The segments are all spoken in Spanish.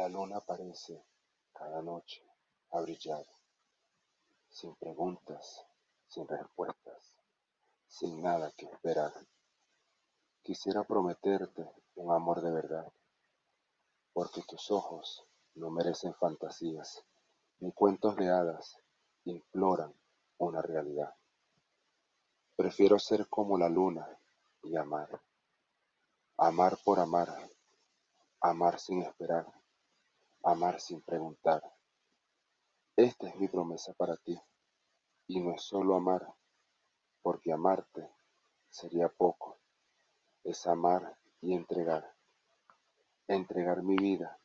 La luna parece cada noche a brillar, sin preguntas, sin respuestas, sin nada que esperar. Quisiera prometerte un amor de verdad, porque tus ojos no merecen fantasías, ni cuentos de hadas imploran una realidad. Prefiero ser como la luna y amar, amar por amar, amar sin esperar amar sin preguntar. Esta es mi promesa para ti, y no es solo amar, porque amarte sería poco, es amar y entregar, entregar mi vida,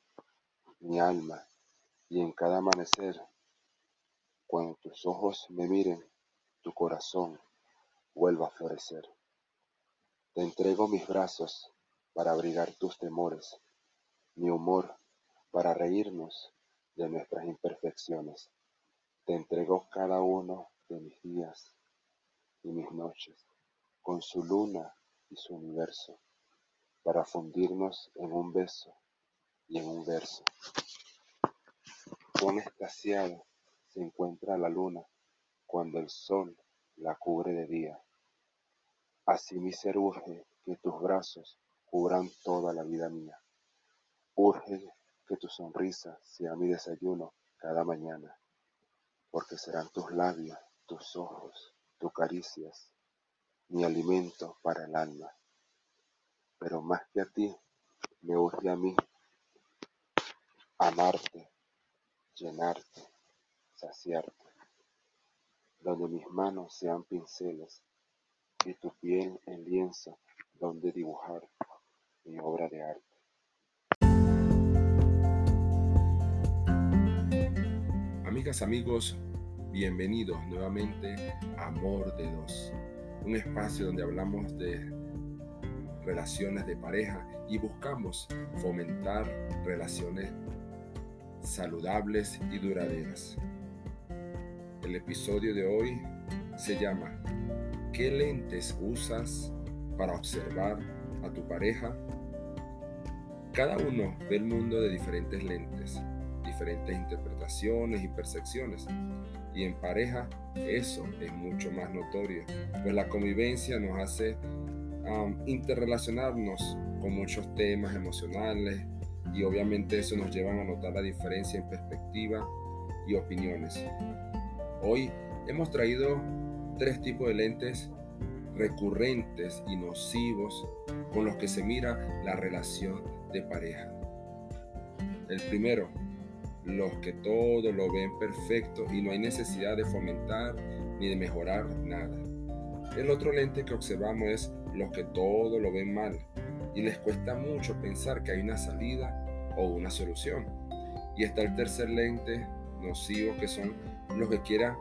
mi alma, y en cada amanecer, cuando tus ojos me miren, tu corazón vuelva a florecer. Te entrego mis brazos para abrigar tus temores, mi humor para reírnos de nuestras imperfecciones. Te entrego cada uno de mis días y mis noches, con su luna y su universo, para fundirnos en un beso y en un verso. Cuán extasiada se encuentra la luna cuando el sol la cubre de día. Así mi ser urge que tus brazos cubran toda la vida mía. Urge que tu sonrisa sea mi desayuno cada mañana, porque serán tus labios, tus ojos, tus caricias, mi alimento para el alma. Pero más que a ti, me urge a mí amarte, llenarte, saciarte, donde mis manos sean pinceles y tu piel en lienzo donde dibujar Amigos, bienvenidos nuevamente a Amor de Dos, un espacio donde hablamos de relaciones de pareja y buscamos fomentar relaciones saludables y duraderas. El episodio de hoy se llama ¿Qué lentes usas para observar a tu pareja? Cada uno ve el mundo de diferentes lentes diferentes interpretaciones y percepciones. Y en pareja eso es mucho más notorio, pues la convivencia nos hace interrelacionarnos con muchos temas emocionales y obviamente eso nos lleva a notar la diferencia en perspectiva y opiniones. Hoy hemos traído tres tipos de lentes recurrentes y nocivos con los que se mira la relación de pareja. El primero, los que todo lo ven perfecto y no hay necesidad de fomentar ni de mejorar nada. El otro lente que observamos es los que todo lo ven mal y les cuesta mucho pensar que hay una salida o una solución. Y está el tercer lente nocivo que son los que quieran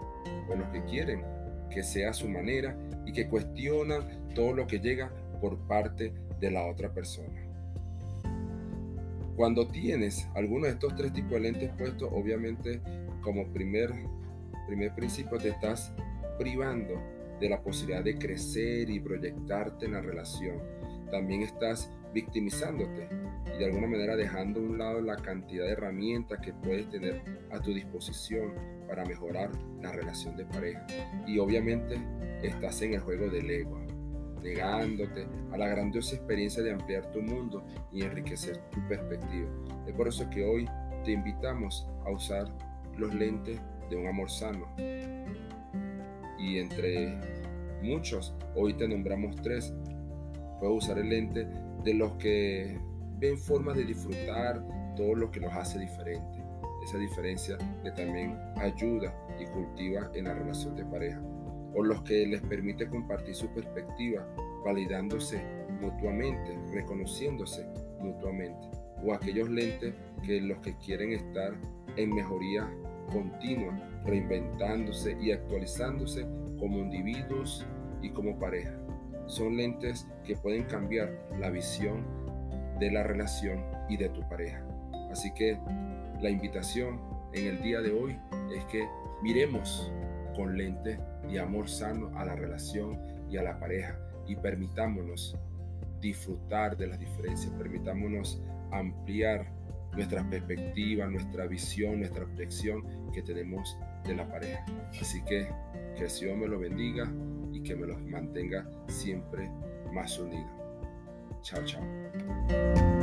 o los que quieren que sea su manera y que cuestionan todo lo que llega por parte de la otra persona. Cuando tienes alguno de estos tres tipos de lentes puestos, obviamente como primer, primer principio te estás privando de la posibilidad de crecer y proyectarte en la relación. También estás victimizándote y de alguna manera dejando a un lado la cantidad de herramientas que puedes tener a tu disposición para mejorar la relación de pareja. Y obviamente estás en el juego del ego negándote a la grandiosa experiencia de ampliar tu mundo y enriquecer tu perspectiva. Es por eso que hoy te invitamos a usar los lentes de un amor sano. Y entre muchos, hoy te nombramos tres. Puedes usar el lente de los que ven formas de disfrutar todo lo que los hace diferentes. Esa diferencia que también ayuda y cultiva en la relación de pareja o los que les permite compartir su perspectiva, validándose mutuamente, reconociéndose mutuamente, o aquellos lentes que los que quieren estar en mejoría continua, reinventándose y actualizándose como individuos y como pareja. Son lentes que pueden cambiar la visión de la relación y de tu pareja. Así que la invitación en el día de hoy es que miremos con lentes de amor sano a la relación y a la pareja y permitámonos disfrutar de las diferencias, permitámonos ampliar nuestra perspectiva, nuestra visión, nuestra proyección que tenemos de la pareja. Así que que el Señor me lo bendiga y que me los mantenga siempre más unidos. Chao, chao.